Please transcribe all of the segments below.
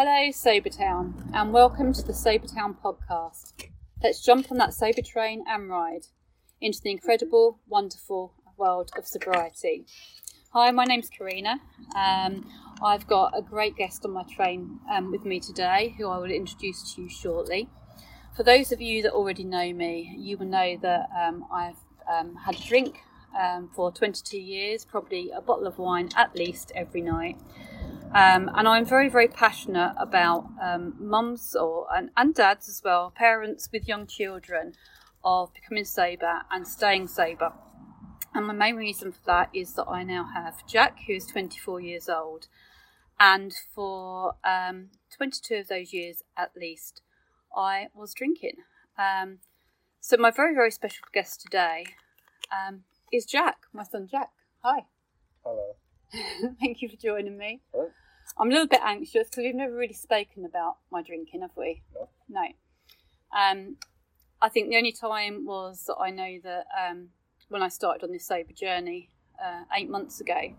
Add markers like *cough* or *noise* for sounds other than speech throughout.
Hello, Sobertown, and welcome to the Sobertown podcast. Let's jump on that sober train and ride into the incredible, wonderful world of sobriety. Hi, my name's Karina. Um, I've got a great guest on my train um, with me today who I will introduce to you shortly. For those of you that already know me, you will know that um, I've um, had a drink um, for 22 years, probably a bottle of wine at least every night. Um, and I'm very, very passionate about um, mums or and, and dads as well, parents with young children, of becoming sober and staying sober. And my main reason for that is that I now have Jack, who is 24 years old, and for um, 22 of those years at least, I was drinking. Um, so my very, very special guest today um, is Jack, my son Jack. Hi. Hello. *laughs* Thank you for joining me. Right. I'm a little bit anxious because we've never really spoken about my drinking, have we? No. No. Um, I think the only time was that I know that um, when I started on this sober journey uh, eight months ago,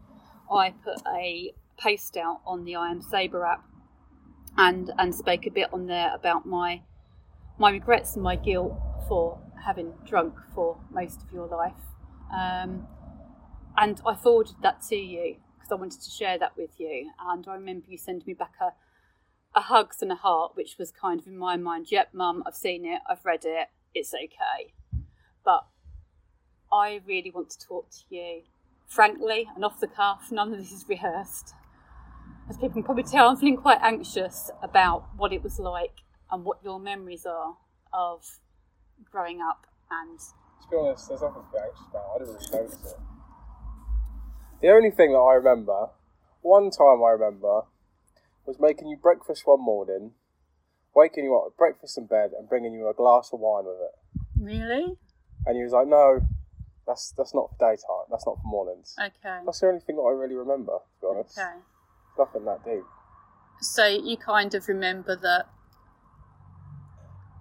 I put a post out on the I Am Sober app and and spoke a bit on there about my my regrets and my guilt for having drunk for most of your life. Um, and I forwarded that to you because I wanted to share that with you. And I remember you sending me back a, a hugs and a heart, which was kind of in my mind, yep, mum, I've seen it, I've read it, it's okay. But I really want to talk to you frankly and off the cuff. None of this is rehearsed. As people can probably tell, I'm feeling quite anxious about what it was like and what your memories are of growing up and To be honest, there's nothing to be anxious about. I didn't really notice it. The only thing that I remember, one time I remember, was making you breakfast one morning, waking you up with breakfast in bed, and bringing you a glass of wine with it. really And you was like, "No, that's that's not for daytime. That's not for mornings." okay. That's the only thing that I really remember. To be honest, Okay. nothing that deep. So you kind of remember that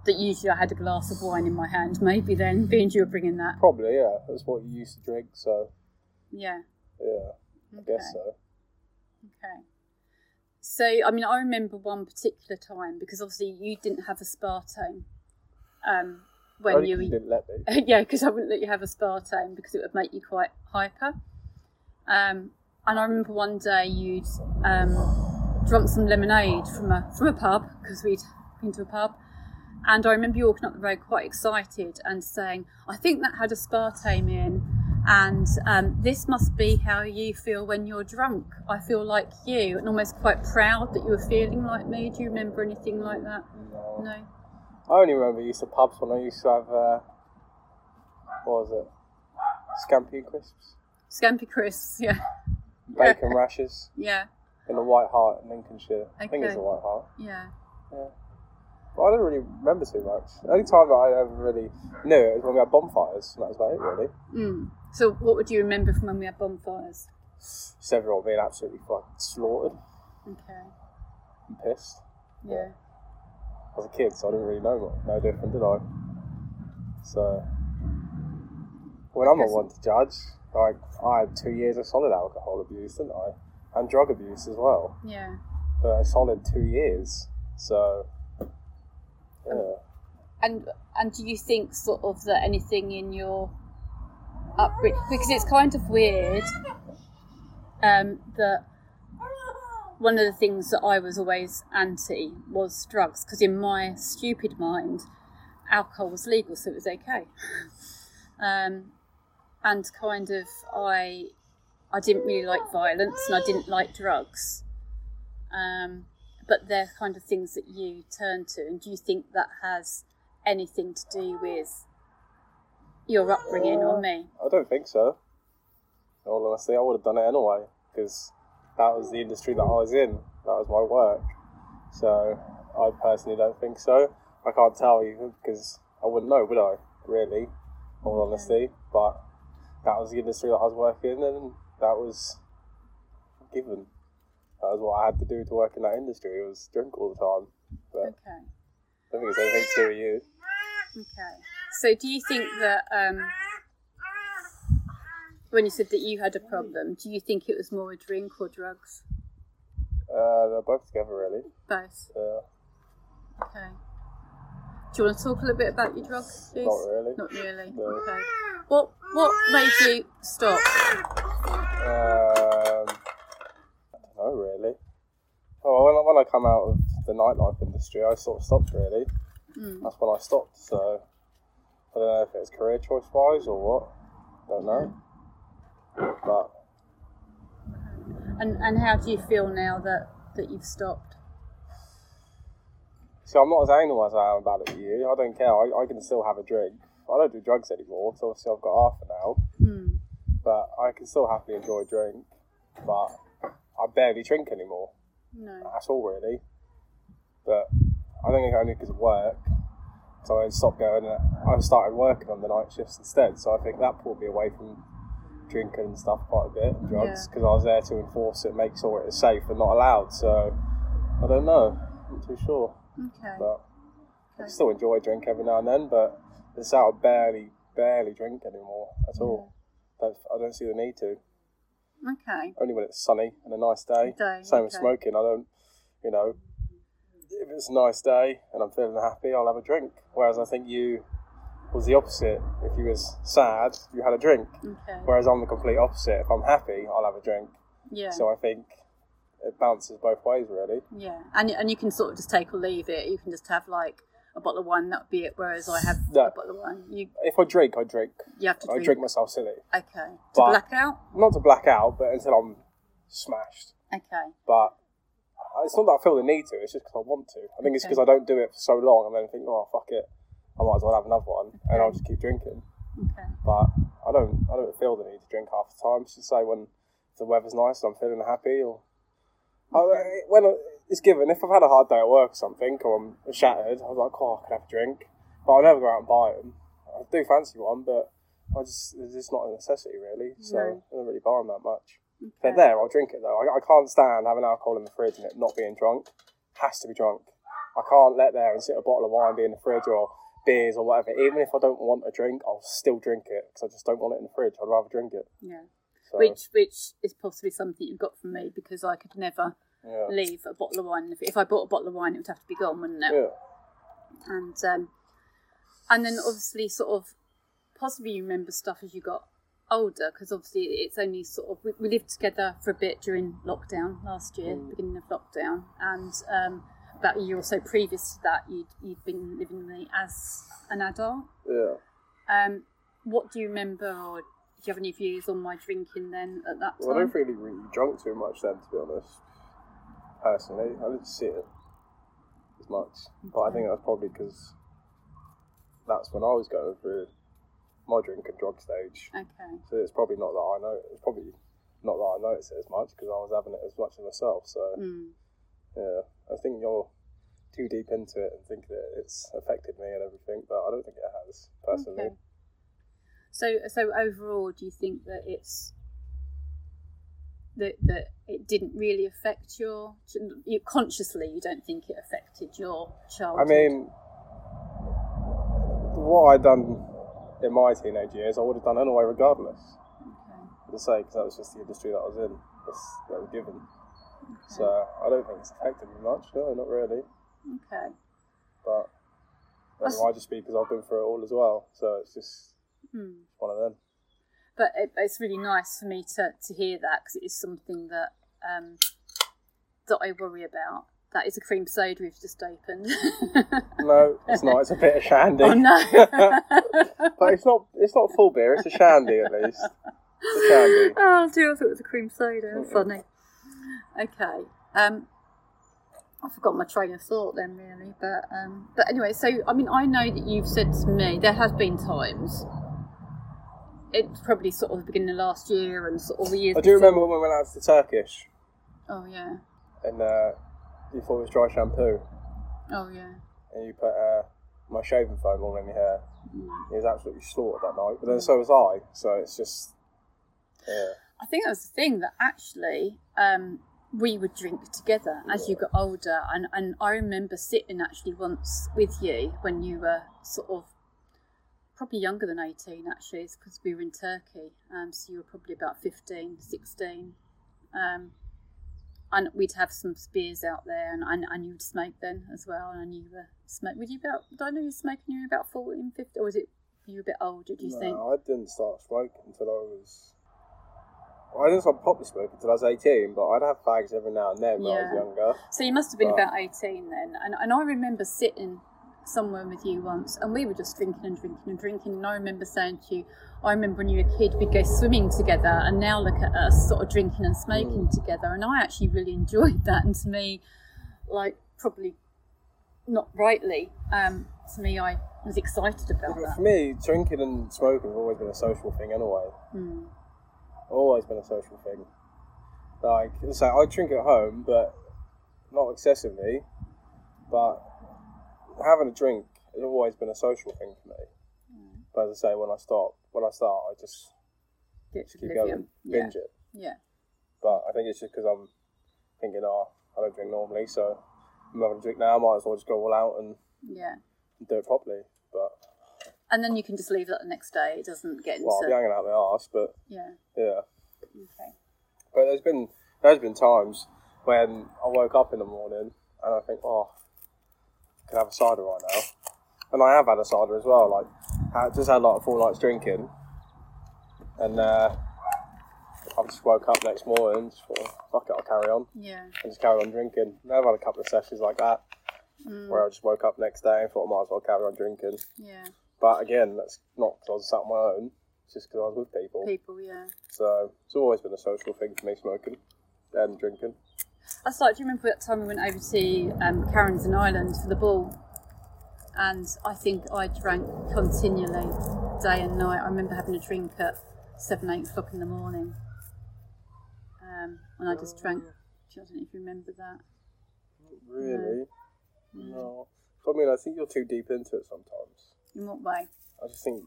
that usually I had a glass of wine in my hand. Maybe then, being you were bringing that. Probably, yeah. That's what you used to drink. So, Yeah. Yeah, I Okay. guess so. Okay. So I mean, I remember one particular time because obviously you didn't have aspartame um, when Only you 'cause were you didn't let me. *laughs* yeah, because I wouldn't let you have aspartame because it would make you quite hyper. Um, and I remember one day you'd um, drunk some lemonade from a from a pub because we'd been to a pub, and I remember you walking up the road quite excited and saying, "I think that had a aspartame in." And um, this must be how you feel when you're drunk. I feel like you, and almost quite proud that you were feeling like me. Do you remember anything like that? No. No. I only remember used to pubs when I used to have uh, what was it? Scampi crisps, Scampi crisps, *laughs* yeah, bacon *laughs* rashers yeah, in the White Hart in Lincolnshire. I think it's Okay. the White Hart. yeah. But I don't really remember too much. The only time that I ever really knew it was when we had bonfires, and that was about it really. Mm. So, what would you remember from when we had bonfires? Several being absolutely fucking slaughtered Okay. and pissed. Yeah. I was a kid, so I didn't really know what, no different, did I? So, when I'm not one to judge, like I had two years of solid alcohol abuse, didn't I? And drug abuse as well. Yeah. for a solid two years. So, um, yeah. And and do you think sort of that anything in your upbringing because it's kind of weird um, that one of the things that I was always anti was drugs because in my stupid mind alcohol was legal so it was okay. *laughs* Um, and kind of I I didn't really like violence and I didn't like drugs. Um, but they're kind of things that you turn to and do you think that has anything to do with your upbringing on uh, me I don't think so. In all honesty, I would have done it anyway because that was the industry that I was in. That was my work. So, I personally don't think so. I can't tell you because I wouldn't know, would I? Really, all honesty. But that was the industry that I was working in, and that was given. That was what I had to do to work in that industry. It was drink all the time. But okay I don't think it's anything to do with you. Okay. So do you think that um, when you said that you had a problem, do you think it was more a drink or drugs? Uh, they're both together, really. Both. Yeah. Okay. Do you want to talk a little bit about your drugs? use? Not really. Not really. No. Okay. What What made you stop? Um, I don't know, really. Oh, when I, when I come out of the nightlife industry, I sort of stopped, really. Mm. That's when I stopped, so I don't know if it's career choice wise or what. Don't know. But And and how do you feel now that that you've stopped? See, I'm not as anal as I am about it with you. I don't care. I, I can still have a drink. I don't do drugs anymore, so obviously I've got half an now. Mm. But I can still happily enjoy a drink. But I barely drink anymore. No. That's all really. But I think it's only because of work. So I stopped going. And I started working on the night shifts instead. So I think that pulled me away from drinking and stuff quite a bit, and drugs, Yeah. because I was there to enforce it, make sure it is safe and not allowed. So I don't know. I'm not too sure. Okay. But I still enjoy a drink every now and then. But it's out. I barely, barely drink anymore at all. Don't, I don't see the need to. Okay. Only when it's sunny and a nice day. Day, Same with okay. smoking. I don't, you know, if it's a nice day and I'm feeling happy, I'll have a drink. Whereas I think you was the opposite. If you was sad, you had a drink. Okay. Whereas I'm the complete opposite. If I'm happy, I'll have a drink. Yeah. So I think it bounces both ways, really. Yeah. And and you can sort of just take or leave it. You can just have like a bottle of wine. That would be it. Whereas I have No. a bottle of wine. You If I drink, I drink. you have to I drink. drink myself silly. Okay. To black out. Not to black out, but until I'm smashed. Okay. But it's not that I feel the need to. It's just because I want to. I think it's because I don't do it for so long, and then think, oh fuck it, I might as well have another one, and I'll just keep drinking. Okay. But I don't, I don't feel the need to drink half the time. Just say when the weather's nice and I'm feeling happy, or I, when I- it's given. If I've had a hard day at work or something, or I'm shattered, I was like, oh, I could have a drink, but I'll never go out and buy them. I do fancy one, but I just it's just not a necessity really. So No. I don't really buy them that much. If Okay. they're there, I'll drink it though. I, I can't stand having alcohol in the fridge and it not being drunk. Has to be drunk. I can't let there and sit a bottle of wine be in the fridge or beers or whatever. Even if I don't want a drink, I'll still drink it because I just don't want it in the fridge. I'd rather drink it. Yeah. So, Which which is possibly something you've got from me because I could never yeah, leave a bottle of wine. If, if I bought a bottle of wine, it would have to be gone, wouldn't it? yeah, And um, and then obviously sort of possibly you remember stuff as you got older because obviously it's only sort of we, we lived together for a bit during lockdown last year, Mm. beginning of lockdown, and um, about a year or so previous to that, you'd you'd been living with me as an adult. yeah. Um, what do you remember, or do you have any views on my drinking then at that time? Well, I don't really really drunk too much then, to be honest. Personally, I didn't see it as much, but I think that's probably because that's when I was going through my drink and drug stage. Okay. So it's probably not that I know. It's probably not that I noticed it as much because I was having it as much as myself. So Mm. yeah, I think you're too deep into it and think that it's affected me and everything, but I don't think it has personally. Okay. So, so overall, do you think that it's that that it didn't really affect your you consciously? You don't think it affected your childhood? I mean, what I'd done in my teenage years, I would have done anyway, regardless. Okay. To say, because that was just the industry that I was in. That's, that was given. So I don't think it's affected me much. No, not really. Okay. But that might just be because I've been through it all as well. So it's just Hmm. one of them. But it, it's really nice for me to, to hear that because it is something that um, that I worry about. That is a cream soda we've just opened. *laughs* No, it's not. It's a bit of shandy. oh no! *laughs* but it's not. It's not full beer. It's a shandy at least. It's a shandy. *laughs* oh dear, I thought it was a cream soda. Funny. Okay. Um, I forgot my train of thought then, really. But um, but anyway, so I mean, I know that you've said to me there has been times. It's probably sort of the beginning of last year and sort of the years. I do before. remember when we went out to Turkish Oh yeah. and uh, you thought it was dry shampoo Oh yeah. and you put uh, my shaving foam all in your hair. Mm. He was absolutely slaughtered that night, but then so was I. So it's just yeah. I think that was the thing that actually um, we would drink together as you got older, and, and I remember sitting actually once with you when you were sort of probably younger than 18 actually, it's because we were in Turkey, um, so you were probably about 15, 16. Um, and we'd have some spears out there, and I, I knew you'd smoke then as well, and I knew you were smoke. Would you about? Did I know you were smoking? You were about 14, 15, or was it you a bit older? Do you no, think? I didn't start smoking until I was. Well, I didn't start properly smoking until I was 18, but I'd have fags every now and then when I was younger. So you must have been But- about eighteen then, and and I remember sitting somewhere with you once, and we were just drinking and drinking and drinking. And I remember saying to you, I remember when you were a kid, we'd go swimming together, and now look at us, sort of drinking and smoking together. And I actually really enjoyed that. And to me, like probably not rightly, um, to me, I was excited about But that. for me, drinking and smoking have always been a social thing anyway. Hmm. Always been a social thing. Like, so I drink at home, but not excessively. But having a drink has always been a social thing for me. Hmm. But as I say, when I stop, when I start, I just keep going, Yeah. binge it. yeah. But I think it's just because I'm thinking, oh, I don't drink normally, so I'm having a drink now. I might as well just go all out and Yeah. do it properly. But And then you can just leave that the next day. It doesn't get into. well, I'll be hanging out my arse. But yeah. yeah. Okay. But there's been there's been times when I woke up in the morning and I think, oh, can have a cider right now, and I have had a cider as well. Like, I just had like a full night's drinking, and uh, I just woke up next morning, just thought, fuck it, I'll carry on, Yeah. and just carry on drinking. And I've had a couple of sessions like that Mm. where I just woke up next day and thought I might as well carry on drinking. Yeah. But again, that's not because I was sat on my own. It's just because I was with people. People. Yeah. So it's always been a social thing for me, smoking and drinking. That's like, do you remember that time we went over to um, Karen's in Ireland for the ball? And I think I drank continually, day and night. I remember having a drink at seven, eight o'clock in the morning. Um, and I just drank. I don't know if you remember that. Not really? No. I mean, I think you're too deep into it sometimes. In what way? I just think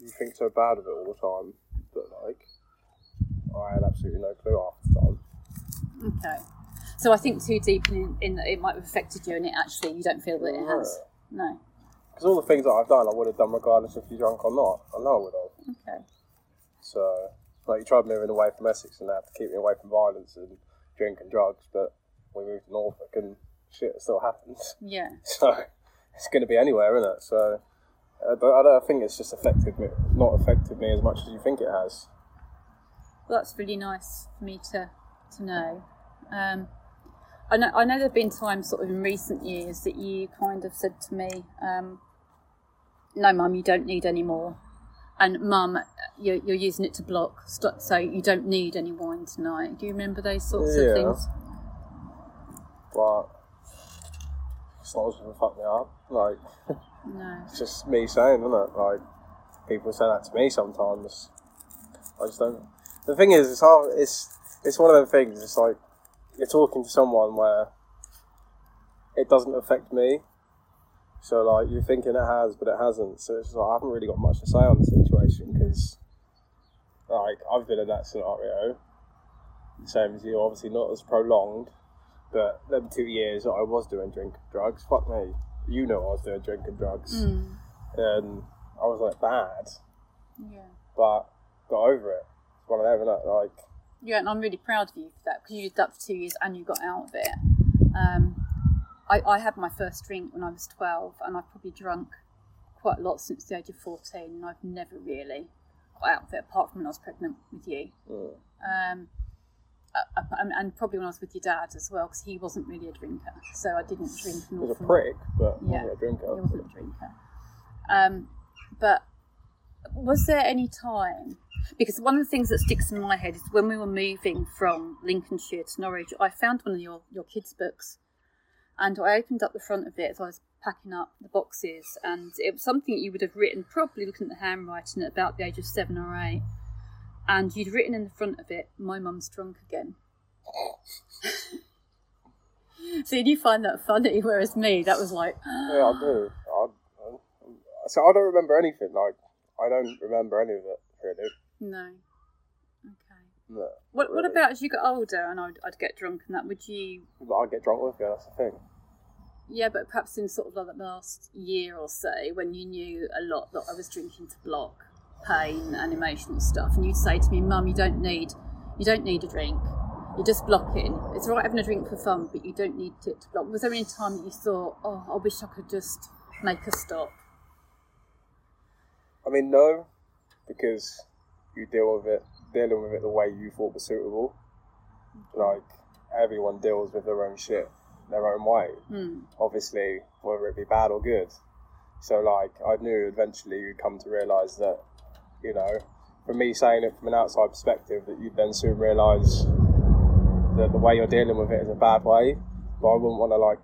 you think so bad of it all the time but like, I had absolutely no clue time. Okay. So I think too deep in, in that it might have affected you, and it actually you don't feel that it has. No. Because all the things that I've done, I would have done regardless if you're drunk or not. I know I would have. Okay. So, like, you tried moving away from Essex and had to keep me away from violence and drink and drugs, but we moved to Norfolk and shit it still happens. Yeah. *laughs* So, it's going to be anywhere, isn't it? So, uh, but I don't think it's just affected me, not affected me as much as you think it has. Well, that's really nice for me to to know. Um, I know I know there've been times sort of in recent years that you kind of said to me, um, "No, mum, you don't need any more," and mum, you're, you're using it to block, so you don't need any wine tonight. Do you remember those sorts Yeah. of things? But it's not fuck me up. Like, No. *laughs* it's just me saying, isn't it? Like, people say that to me sometimes. I just don't. The thing is, it's hard. It's it's one of them things. It's like you're talking to someone where it doesn't affect me. So like you're thinking it has, but it hasn't. So it's like I haven't really got much to say on the situation because, like, I've been in that scenario. Same as you, obviously not as prolonged, but them two years that I was doing drink and drugs. Fuck me, you know I was doing drink and drugs, Mm. and I was like bad, Yeah. but got over it. It's one of them. Like, Yeah, and I'm really proud of you for that because you did that for two years and you got out of it. Um, I, I had my first drink when I was 12 and I've probably drunk quite a lot since the age of 14 and I've never really got out of it apart from when I was pregnant with you. mm, Um, uh, uh, and, probably when I was with your dad as well because he wasn't really a drinker. So I didn't drink he was a prick, but Yeah. wasn't a drinker. he wasn't a drinker. Um, but was there any time? Because one of the things that sticks in my head is when we were moving from Lincolnshire to Norwich, I found one of your, your kids' books and I opened up the front of it as I was packing up the boxes and it was something you would have written, probably looking at the handwriting at about the age of seven or eight. And you'd written in the front of it, My mum's drunk again. *laughs* so you find that funny? *laughs* Whereas me, that was like, Yeah, I do. I, I, so I don't remember anything. Like, I don't remember any of it really. No. Okay. No. What What about as you got older and I'd, I'd get drunk and that? Would you? But I get drunk with you. That's the thing. Yeah, but perhaps in sort of like the last year or so, when you knew a lot that I was drinking to block pain and emotional stuff, and you'd say to me, "Mum, you don't need, you don't need a drink. You're just blocking. It's all right having a drink for fun, but you don't need it to block. Was there any time that you thought, oh, I wish I could just make a stop? I mean, no, because you deal with it, dealing with it the way you thought was suitable. Like everyone deals with their own shit their own way. Hmm. Obviously, whether it be bad or good. So, like, I knew eventually you'd come to realise that, you know, from me saying it from an outside perspective, that you'd then soon realise that the way you're dealing with it is a bad way. But I wouldn't want to like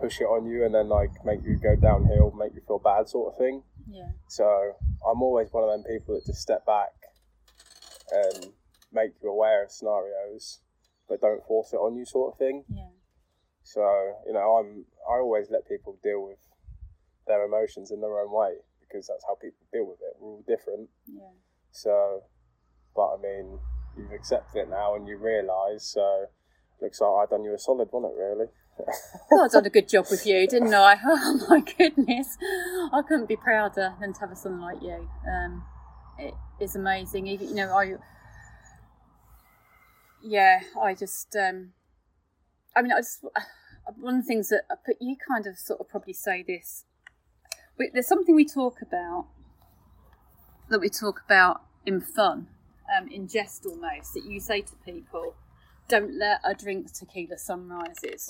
push it on you and then like make you go downhill, make you feel bad, sort of thing. Yeah. So I'm always one of them people that just step back and make you aware of scenarios, but don't force it on you, sort of thing. Yeah. So you know, I'm I always let people deal with their emotions in their own way because that's how people deal with it. We're all different. Yeah. So, but I mean, you've accepted it now and you realise. So, looks like I done you a solid, wasn't it? Really. *laughs* Well, I done a good job with you, didn't I? *laughs* Oh my goodness, I couldn't be prouder than to have a son like you. Um, it is amazing. Even you know, I yeah, I just um, I mean, I just one of the things that but you kind of sort of probably say this. We, there's something we talk about that we talk about in fun, um, in jest almost, that you say to people, "Don't let a drink tequila sunrises."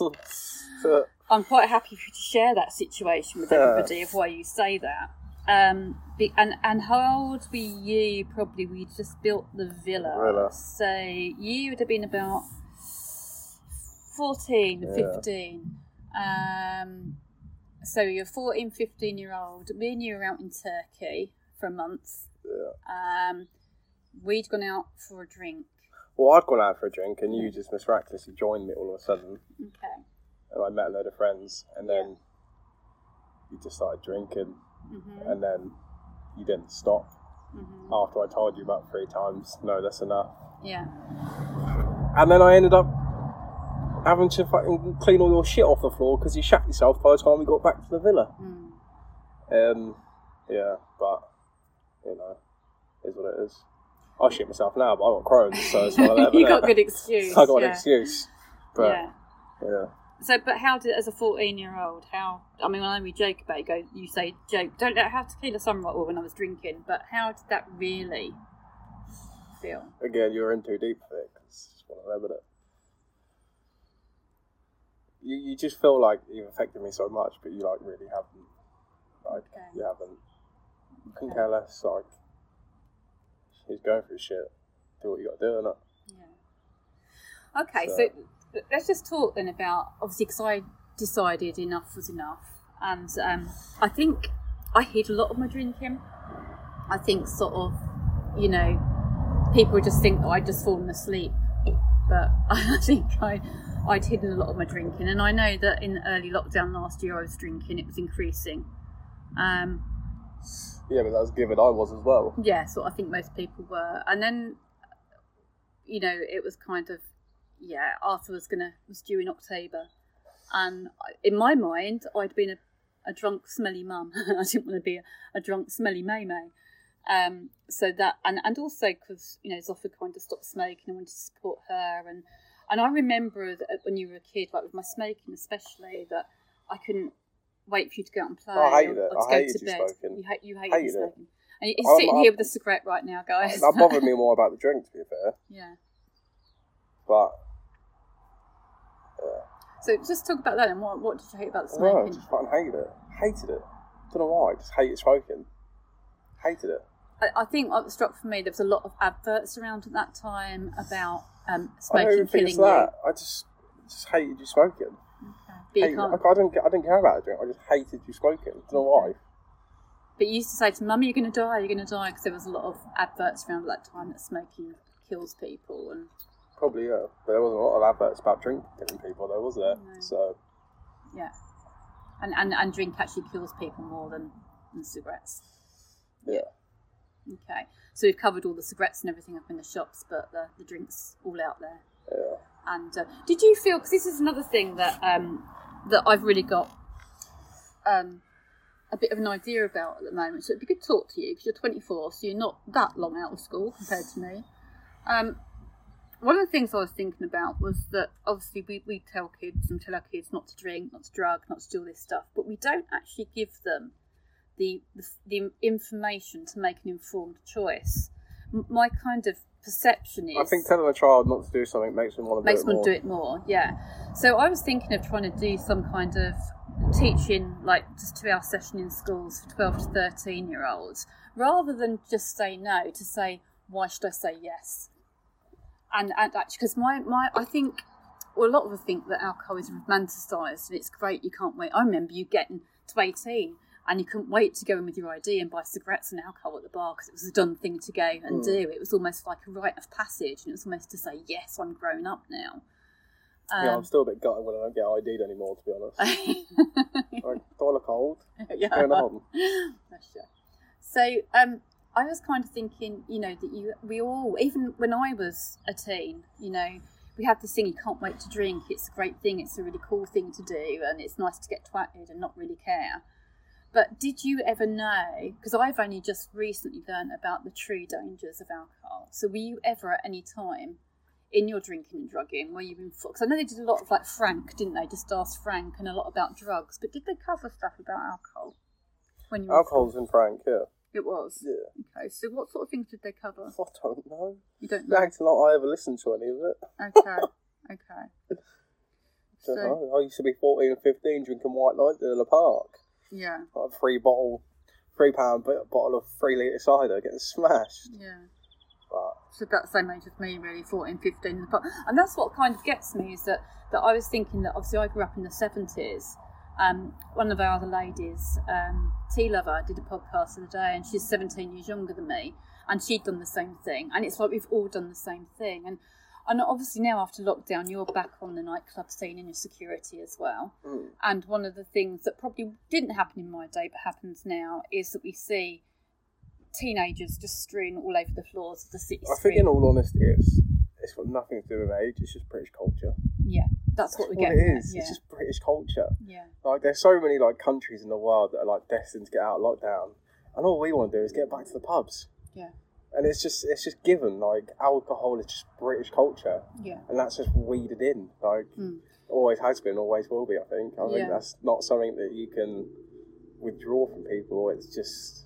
So, I'm quite happy for you to share that situation with everybody of why you say that. Um, be, and and how old were you? Probably we just built the villa. Villa. So you would have been about 14, Yeah. 15. Um, so you're 14, 15 year old. Me and you were out in Turkey for a month. yeah. Um, we'd gone out for a drink. Well, I'd gone out for a drink and you just miraculously joined me all of a sudden, Okay. and I met a load of friends, and then you just started drinking, hmm and then you didn't stop. hmm After I told you about three times, no, that's enough. Yeah. And then I ended up having to fucking clean all your shit off the floor because you shat yourself by the time we got back to the villa. Mm. Um, yeah, but you know, is what it is. I shit myself now, but I got Crohn's, so it's one of them. you got good excuse. I got an excuse, but yeah. yeah. So, but how did, as a fourteen-year-old, how? I mean, when I we joke about it, go, you say joke, don't let have tequila sunrise. Well, when I was drinking, but how did that really feel? Again, you're in too deep for it 'cause it's one of them, innit? You you just feel like you've affected me so much, but you like really haven't. Like Okay. you haven't. You couldn't Okay. care less. Like he's going through shit. Do what you got to do, innit? Yeah. Okay, so, So- let's just talk then about obviously because I decided enough was enough, and um, I think I hid a lot of my drinking. I think sort of, you know, people just think that I'd just fallen asleep, but *laughs* I think I I'd hidden a lot of my drinking, and I know that in early lockdown last year I was drinking; it was increasing. Um, Yeah, but that was given I was as well. yeah, so I think most people were. And then, you know, it was kind of, yeah, Arthur was gonna was due in October, and in my mind, I'd been a, a drunk, smelly mum. *laughs* I didn't want to be a, a drunk, smelly May May. Um, so that and and also because you know Zoffa kind of stopped smoking and wanted to support her and and I remember that when you were a kid, like with my smoking especially, that I couldn't wait for you to go out and play I hated or, it. or to I go to you bed. smoking. You, hate, you hated, Hated me it. smoking. And he's I'm- sitting I'm- here with a cigarette right now, guys. That bothered me *laughs* more about the drink, to be fair. yeah. But So just talk about that and what, what did you hate about the know, I just fucking hated it. Hated it. Don't know why. I Just hated smoking. Hated it. I, I think what struck for me, there was a lot of adverts around at that time about um, I don't smoking even think killing it's you. that. I just just hated you smoking. But you, Hated- like, I didn't. I didn't care about the drink. I just hated you smoking. Don't know why. but you used to say to mummy, you're going to die, you're going to die, because there was a lot of adverts around at that time that smoking kills people. And Probably yeah. But there wasn't a lot of adverts about drink killing people, though, was there? No. So yeah. And, and, and drink actually kills people more than, than cigarettes. yeah. Okay. So we've covered all the cigarettes and everything up in the shops, but the, the drinks all out there. Yeah. And uh, did you feel? Because this is another thing that um, that I've really got um, a bit of an idea about at the moment. So it'd be good to talk to you because you're 24, so you're not that long out of school compared to me. Um, one of the things I was thinking about was that obviously we, we tell kids and tell our kids not to drink, not to drug, not to do all this stuff, but we don't actually give them the the, the information to make an informed choice. M- my kind of perception is I think telling a child not to do something makes them want to makes do it more. Makes them more. do it more. Yeah. So I was thinking of trying to do some kind of teaching, like just two hour session in schools for 12 to 13 year olds, rather than just say no, to say, why should I say yes? And, and actually, because my, my, I think, well, a lot of us think that alcohol is romanticised and it's great, you can't wait. I remember you getting to 18 and you couldn't wait to go in with your ID and buy cigarettes and alcohol at the bar because it was a done thing to go and Mm. do. It was almost like a rite of passage and it was almost to say, yes, I'm grown up now. yeah, I'm Um, still a bit gutted when I don't get ID'd anymore, to be honest. *laughs* Like, do I look old? *laughs* yeah. Going on? *laughs* So um, I was kind of thinking, you know, that you we all, even when I was a teen, you know, we had this thing you can't wait to drink. It's a great thing. It's a really cool thing to do, and it's nice to get twatted and not really care. But did you ever know? Because I've only just recently learned about the true dangers of alcohol. So were you ever at any time in your drinking and drugging were you in? Because I know they did a lot of like Frank, didn't they? Just ask Frank and a lot about drugs. But did they cover stuff about alcohol? When you Alcohol's in Frank, yeah. It was. Yeah. Okay, so what sort of things did they cover? I don't know. You don't know. acting like I ever listened to any of it. Okay, *laughs* okay. So. I used to be 14 and 15 drinking White Night in the park. yeah, Like a three bottle, three pound bottle of three litre cider getting smashed. yeah. But So about the same age as me, really, 14, 15. in the pub. And that's what kind of gets me is that, that I was thinking that obviously I grew up in the 70s. Um, one of our other ladies, um, Tea Lover, did a podcast the other day, and she's 17 years younger than me, and she'd done the same thing. And it's like we've all done the same thing. And and obviously now after lockdown, you're back on the nightclub scene in your security as well. mm, And one of the things that probably didn't happen in my day but happens now is that we see teenagers just strewn all over the floors of the city I think, in all honesty, it's it's got nothing to do with age. It's just British culture. yeah, that's what we get. it is. Yeah. It's just British culture. yeah, Like, there's so many like countries in the world that are like destined to get out of lockdown, and all we want to do is get back to the pubs. yeah, And it's just it's just given like alcohol is just British culture, yeah, and that's just weeded in. Like Mm. always has been, always will be. I think. I Yeah. think that's not something that you can withdraw from people. It's just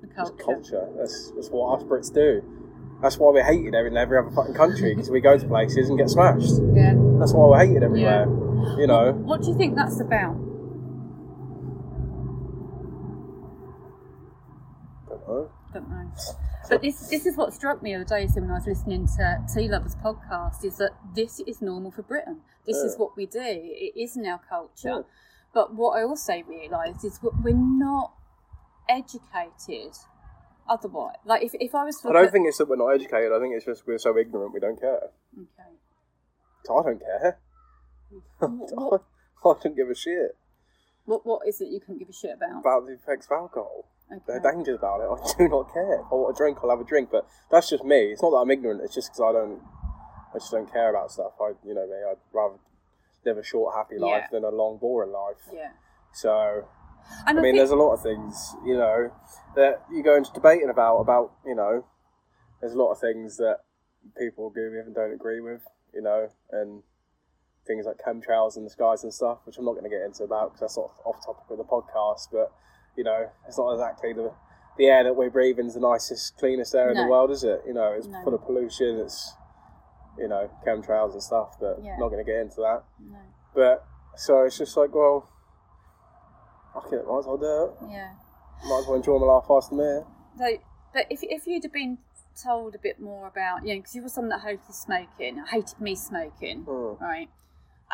the it's culture. culture. That's that's what us Brits do. That's why we're hated in every other fucking country because we go to places and get smashed. Yeah. That's why we're hated everywhere. Yeah. You know. What do you think that's about? Don't know. Don't know. But this this is what struck me the other day so when I was listening to Tea Lovers podcast is that this is normal for Britain. This is what we do. It is in our culture. Yeah. But what I also realised is that we're not educated otherwise. Like if, if I was I don't at- think it's that we're not educated. I think it's just we're so ignorant we don't care. Okay. I don't care. What, *laughs* I don't give a shit what, what is it you couldn't give a shit about? about the effects of alcohol. Okay. The dangers about it. *laughs* I do not care. If I want a drink, I'll have a drink. But that's just me. It's not that I'm ignorant. It's just because I don't. I just don't care about stuff. I, you know me. I'd rather live a short, happy life Yeah. than a long, boring life. Yeah. So And I mean, there's a lot of things, you know, that you go into debating about. About you know, there's a lot of things that people agree with and don't agree with. You know, and things like chemtrails in the skies and stuff, which I'm not going to get into about because that's sort of off topic of the podcast. But you know, it's not exactly the the air that we're breathing is the nicest, cleanest air in the world, is it? You know, it's No. full of pollution. It's you know chemtrails and stuff. But Yeah. not going to get into that. No. But so it's just like, well, fuck it, might as well do it. Yeah. Might as well enjoy my life whilst I'm here. So, but if, if you'd have been told a bit more about, you know, because you were someone that hated smoking, hated me smoking, Mm. right?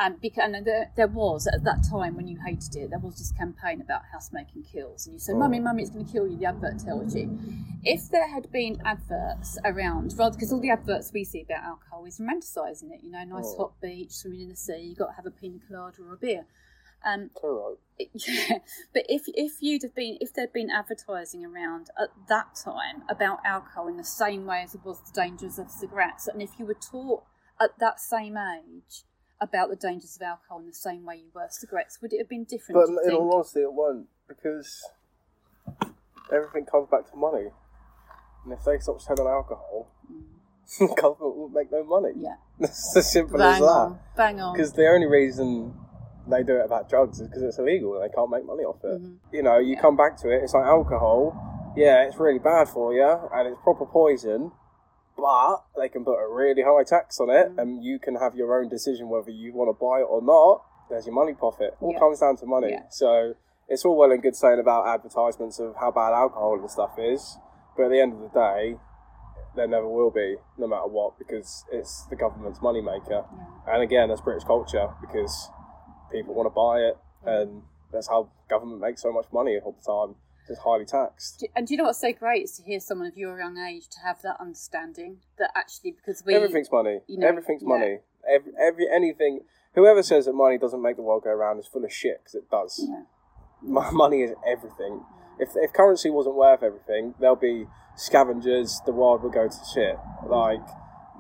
Um, because and there, there was at that time when you hated it, there was this campaign about how smoking kills, and you said, Mm. "Mummy, mummy, it's going to kill you." The advert tells you. If there had been adverts around, rather because all the adverts we see about alcohol is romanticising it, you know, nice Mm. hot beach, swimming in the sea, you have got to have a pina colada or a beer. Um, *laughs* yeah, but if if you'd have been if there'd been advertising around at that time about alcohol in the same way as it was the dangers of cigarettes, and if you were taught at that same age about the dangers of alcohol in the same way you were cigarettes, would it have been different? But in think? all honesty, it won't because everything comes back to money. And if they stop selling alcohol, *laughs* government will make no money. Yeah. *laughs* It's as simple as Bang that. on. Bang on. Because the only reason they do it about drugs is because it's illegal and they can't make money off it. Mhm. You know, you Yeah. come back to it, it's like alcohol. Yeah, it's really bad for you and it's proper poison, but they can put a really high tax on it Mm. and you can have your own decision whether you want to buy it or not. There's your money profit. All Yeah. comes down to money. Yeah. So it's all well and good saying about advertisements of how bad alcohol and stuff is, but at the end of the day, there never will be, no matter what, because it's the government's moneymaker. Yeah. And again, that's British culture because people want to buy it, mm-hmm. and that's how government makes so much money all the time. It's highly taxed. And do you know what's so great is to hear someone of your young age to have that understanding that actually because we Everything's money. you know, Everything's yeah. money. Every, every anything. Whoever says that money doesn't make the world go round is full of shit because it does. yeah, *laughs* Mo- Money is everything. If if currency wasn't worth everything, there'll be scavengers. The world would go to shit. Like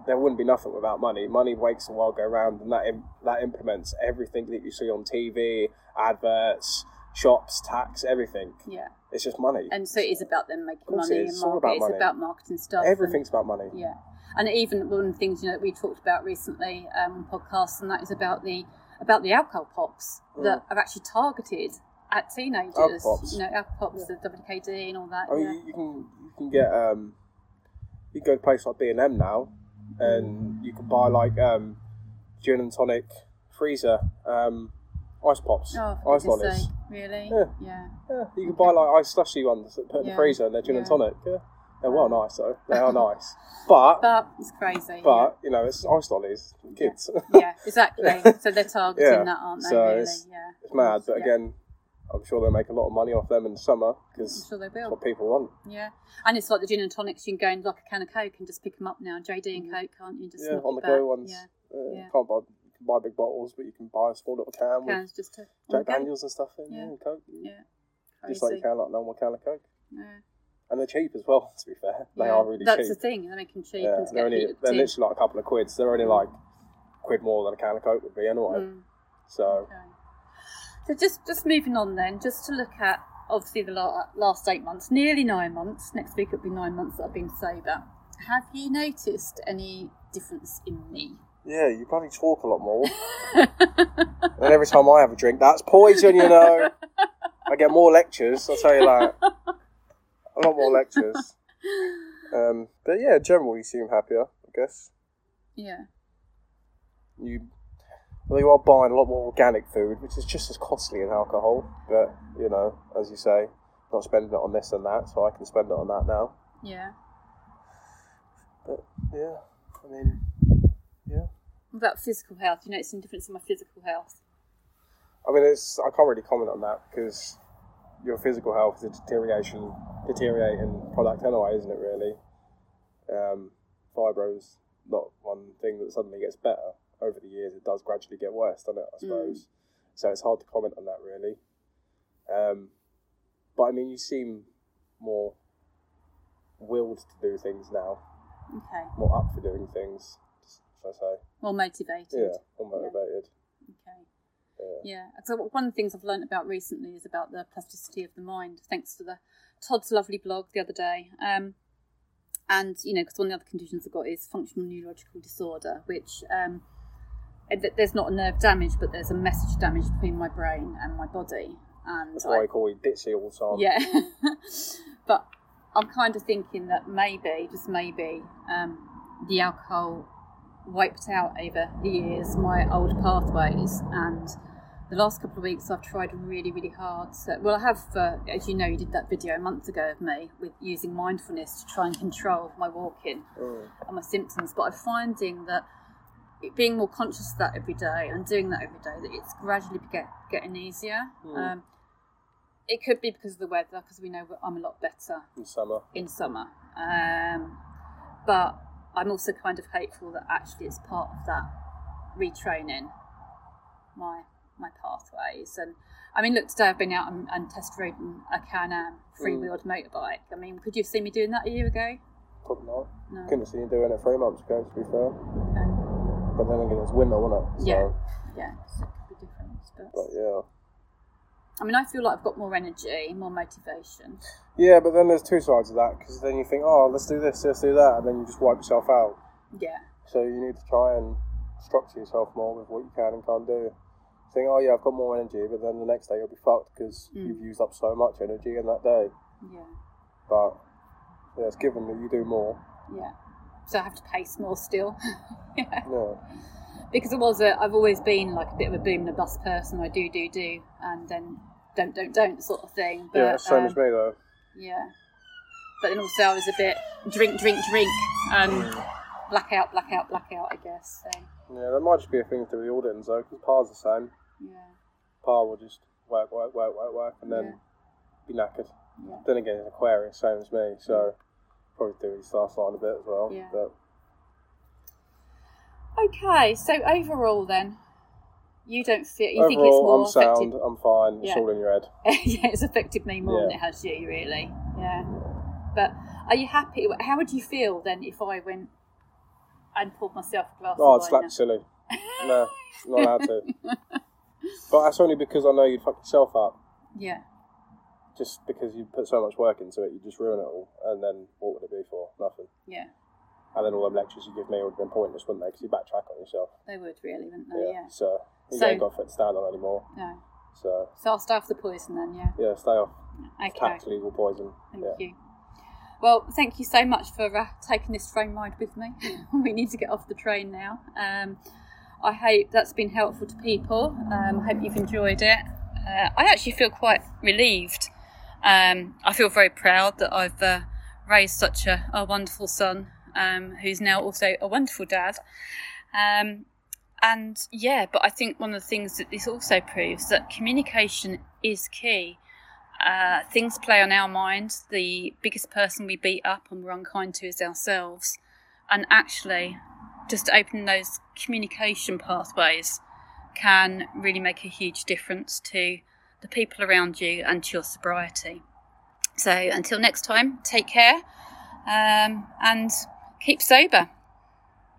there wouldn't be nothing without money. Money makes the world go round, and that Im- that implements everything that you see on TV, adverts, shops, tax, everything. yeah. It's just money. And so it is about them making money it and is. It's all market. about It's about marketing stuff. and- Everything's about money. Yeah, and even one of the things you know that we talked about recently um, on podcasts, and that is about the about the alcohol pops that are actually targeted at teenagers. Mm. Alcohol pops. You know, alcohol pops, the WKD and all that. I mean, yeah. you, you can you can get um, you can go to a place like B and M now, and you can buy like um, gin and tonic freezer um, ice pops, Oh, ice lollies. really? Yeah. yeah. Yeah, you can buy like ice slushy ones that put in Yeah, the freezer and they're gin and tonic. Yeah, they're well nice though. They are nice, but *laughs* But it's crazy. but you know it's ice lollies, kids. yeah, yeah *laughs* exactly. So they're targeting Yeah. that, aren't they? So really? it's- yeah. it's mad, but Yeah. again, I'm sure they'll make a lot of money off them in the summer because sure that's what people want. Yeah, and it's like the gin and tonics. You can go and like a can of Coke and just pick them up now. JD and Coke, can't you? Just Mm. yeah, on the go ones. Yeah, Uh, Yeah. Can't buy you can buy big bottles, but you can buy a small little can with cans just to Jack. Daniels and stuff in, Yeah. and Coke. Yeah, Just like you can like a normal can of Coke. Yeah. And they're cheap as well, *laughs* to be fair. They Yeah, are really That's cheap. That's the thing. They're making cheap yeah, and they're, only, they're literally like a couple of quids. They're only like quid more than a can of Coke would be anyway. Mm, So, okay. So just just moving on then, just to look at obviously the la- last eight months, nearly nine months. Next week it'll be nine months that I've been sober. Have you noticed any difference in me? yeah, you bloody talk a lot more. *laughs* and every time I have a drink, that's poison, you know. I get more lectures, I'll tell you that. A lot more lectures. Um, but yeah, in general, you seem happier, I guess. yeah. you well, you are buying a lot more organic food, which is just as costly as alcohol. But you know, as you say, not spending it on this and that, so I can spend it on that now. Yeah. But yeah, I mean, yeah. What about physical health? You notice any difference in my physical health? I mean, it's I can't really comment on that because your physical health is a deterioration, deteriorating product anyway, isn't it? Really, um, fibro's not one thing that suddenly gets better over the years. It does gradually get worse, doesn't it? I suppose. So it's hard to comment on that really. Um, but I mean, you seem more willed to do things now, Okay. more up for doing things. Should I say? More motivated. Yeah, more motivated. Okay. Yeah. Yeah. So one of the things I've learned about recently is about the plasticity of the mind, thanks to the Todd's lovely blog the other day. Um, and you know, because one of the other conditions I've got is functional neurological disorder, which um, there's not a nerve damage, but there's a message damage between my brain and my body. And That's I- why I call you ditzy all the time. yeah. *laughs* but I'm kind of thinking that maybe, just maybe, um, the alcohol wiped out over the years my old pathways. And the last couple of weeks, I've tried really, really hard. To, well, I have, uh, as you know, you did that video a month ago of me with using mindfulness to try and control my walking Mm. and my symptoms. But I'm finding that it, being more conscious of that every day and doing that every day, that it's gradually get, getting easier. Mm. Um, it could be because of the weather, because we know I'm a lot better In summer. in summer. Um, but I'm also kind of hopeful that actually it's part of that retraining my my pathways. And I mean, look, today I've been out and, and test ridden a Can-Am three-wheeled motorbike. I mean, could you have seen me doing that a year ago? Probably not. No. Couldn't have seen you doing it three months ago, to be fair. Okay. But then again, it's winter, wasn't it? So, Yeah. Yeah, so it could be different. But, But yeah. I mean, I feel like I've got more energy, more motivation. Yeah, but then there's two sides of that because then you think, oh, let's do this, let's do that, and then you just wipe yourself out. Yeah. So you need to try and structure yourself more with what you can and can't do. Think, oh yeah, I've got more energy, but then the next day you'll be fucked because Mm. you've used up so much energy in that day. Yeah. But yeah, it's given that you do more. Yeah. So I have to pace more still. *laughs* yeah. Yeah. Because it was a, I've always been like a bit of a boom and a bust person. I do, do, do, and then don't, don't, don't sort of thing. But, yeah, same um, as me though. Yeah. But then also I was a bit drink, drink, drink, and blackout, blackout, blackout. I guess. So Yeah, that might just be a thing through the audience though, because Par's the same. yeah, Pa will just work, work, work, work, work, and then be knackered. yeah. Then again, Aquarius, same as me, so probably do his star sign a bit as well. Yeah. But Okay, so overall, then you don't feel you think it's more I'm sound, affected. I'm fine. It's all in your head. *laughs* yeah, it's affected me more than it has you, really. Yeah. But are you happy? How would you feel then if I went and pulled myself a glass Oh, I'd slap you silly. *laughs* no, not allowed to. *laughs* But that's only because I know you'd fuck yourself up. Yeah, Just because you put so much work into it, you just ruin it all. And then what would it be for? Nothing. yeah, And then all them lectures you give me would have been pointless, wouldn't they? Because you backtrack on yourself. they would really, wouldn't they? Yeah. So you So- ain't got foot to stand on anymore. No. So So I'll start with the poison then. Yeah. yeah, stay off. Okay. Tax legal poison. Thank yeah. you. Well, thank you so much for uh, taking this train ride with me. *laughs* we need to get off the train now. Um, I hope that's been helpful to people. Um, I hope you've enjoyed it. Uh, I actually feel quite relieved. Um, I feel very proud that I've uh, raised such a, a wonderful son um, who's now also a wonderful dad. Um, and yeah, but I think one of the things that this also proves that communication is key. Uh, things play on our mind. The biggest person we beat up and we're unkind to is ourselves. And actually, just opening those communication pathways can really make a huge difference to the people around you and to your sobriety. So, until next time, take care um, and keep sober.